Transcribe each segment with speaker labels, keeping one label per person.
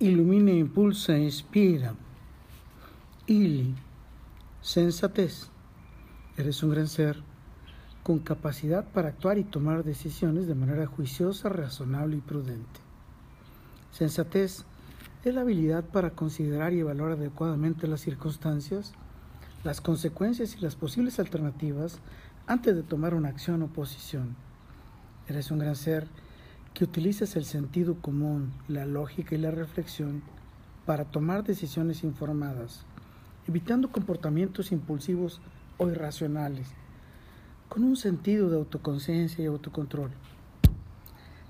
Speaker 1: ilumina, impulsa, inspira. Ili, sensatez. Eres un gran ser con capacidad para actuar y tomar decisiones de manera juiciosa, razonable y prudente. Sensatez es la habilidad para considerar y evaluar adecuadamente las circunstancias, las consecuencias y las posibles alternativas antes de tomar una acción o posición. Eres un gran ser que utilizas el sentido común, la lógica y la reflexión para tomar decisiones informadas, evitando comportamientos impulsivos o irracionales, con un sentido de autoconciencia y autocontrol,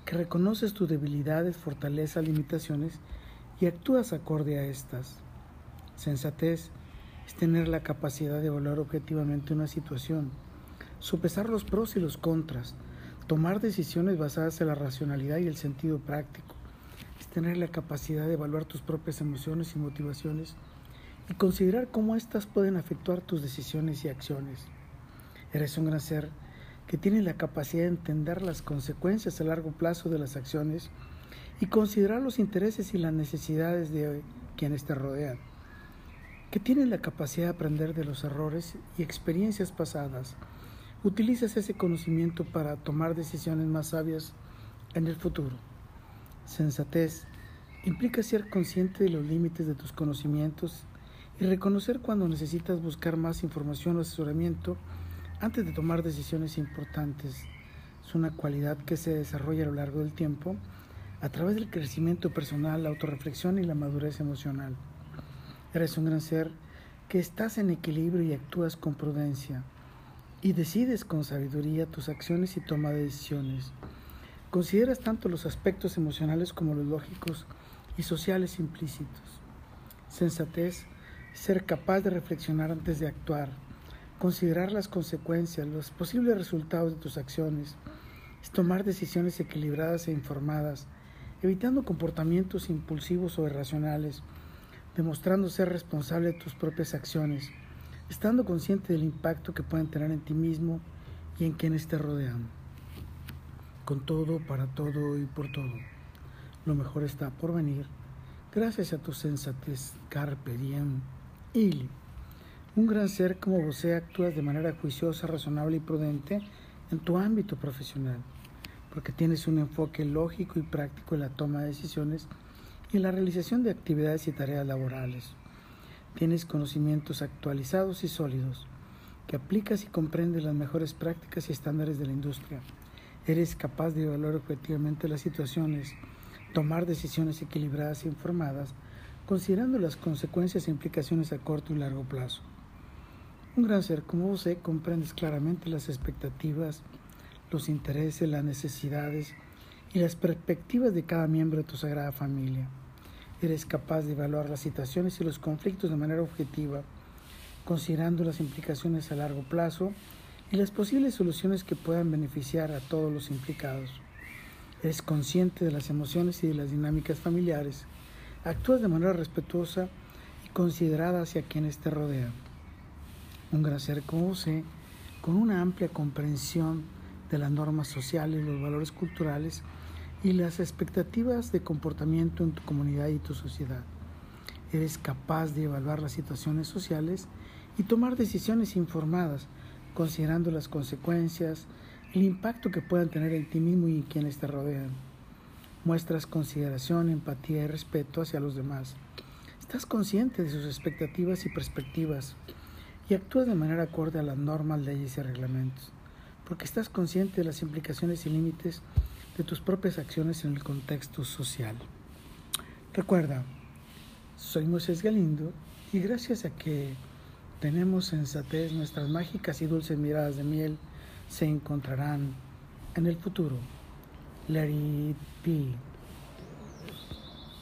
Speaker 1: que reconoces tus debilidades, fortalezas, limitaciones y actúas acorde a estas. Sensatez es tener la capacidad de evaluar objetivamente una situación, sopesar los pros y los contras, tomar decisiones basadas en la racionalidad y el sentido práctico, es tener la capacidad de evaluar tus propias emociones y motivaciones y considerar cómo éstas pueden afectar tus decisiones y acciones. Eres un gran ser que tiene la capacidad de entender las consecuencias a largo plazo de las acciones y considerar los intereses y las necesidades de quienes te rodean, que tiene la capacidad de aprender de los errores y experiencias pasadas, utilizas ese conocimiento para tomar decisiones más sabias en el futuro. Sensatez implica ser consciente de los límites de tus conocimientos y reconocer cuando necesitas buscar más información o asesoramiento antes de tomar decisiones importantes. Es una cualidad que se desarrolla a lo largo del tiempo a través del crecimiento personal, la autorreflexión y la madurez emocional. Eres un gran ser que estás en equilibrio y actúas con prudencia y decides con sabiduría tus acciones y toma de decisiones. Consideras tanto los aspectos emocionales como los lógicos y sociales implícitos. Sensatez, ser capaz de reflexionar antes de actuar, considerar las consecuencias, los posibles resultados de tus acciones, es tomar decisiones equilibradas e informadas, evitando comportamientos impulsivos o irracionales, demostrando ser responsable de tus propias acciones estando consciente del impacto que pueden tener en ti mismo y en quienes te rodean. Con todo, para todo y por todo. Lo mejor está por venir gracias a tu sensatez, carpe diem, ili. Un gran ser como vos actúas de manera juiciosa, razonable y prudente en tu ámbito profesional, porque tienes un enfoque lógico y práctico en la toma de decisiones y en la realización de actividades y tareas laborales. Tienes conocimientos actualizados y sólidos, que aplicas y comprendes las mejores prácticas y estándares de la industria. Eres capaz de evaluar objetivamente las situaciones, tomar decisiones equilibradas e informadas, considerando las consecuencias e implicaciones a corto y largo plazo. Un gran ser como vos comprendes claramente las expectativas, los intereses, las necesidades y las perspectivas de cada miembro de tu sagrada familia. Eres capaz de evaluar las situaciones y los conflictos de manera objetiva, considerando las implicaciones a largo plazo y las posibles soluciones que puedan beneficiar a todos los implicados. Eres consciente de las emociones y de las dinámicas familiares. Actúas de manera respetuosa y considerada hacia quienes te rodean. Un gran ser como usted, con una amplia comprensión de las normas sociales, los valores culturales, y las expectativas de comportamiento en tu comunidad y tu sociedad. Eres capaz de evaluar las situaciones sociales y tomar decisiones informadas, considerando las consecuencias, el impacto que puedan tener en ti mismo y en quienes te rodean. Muestras consideración, empatía y respeto hacia los demás. Estás consciente de sus expectativas y perspectivas y actúas de manera acorde a las normas, leyes y reglamentos, porque estás consciente de las implicaciones y límites de tus propias acciones en el contexto social. Recuerda, soy Moisés Galindo y gracias a que tenemos sensatez, nuestras mágicas y dulces miradas de miel se encontrarán en el futuro. Let it.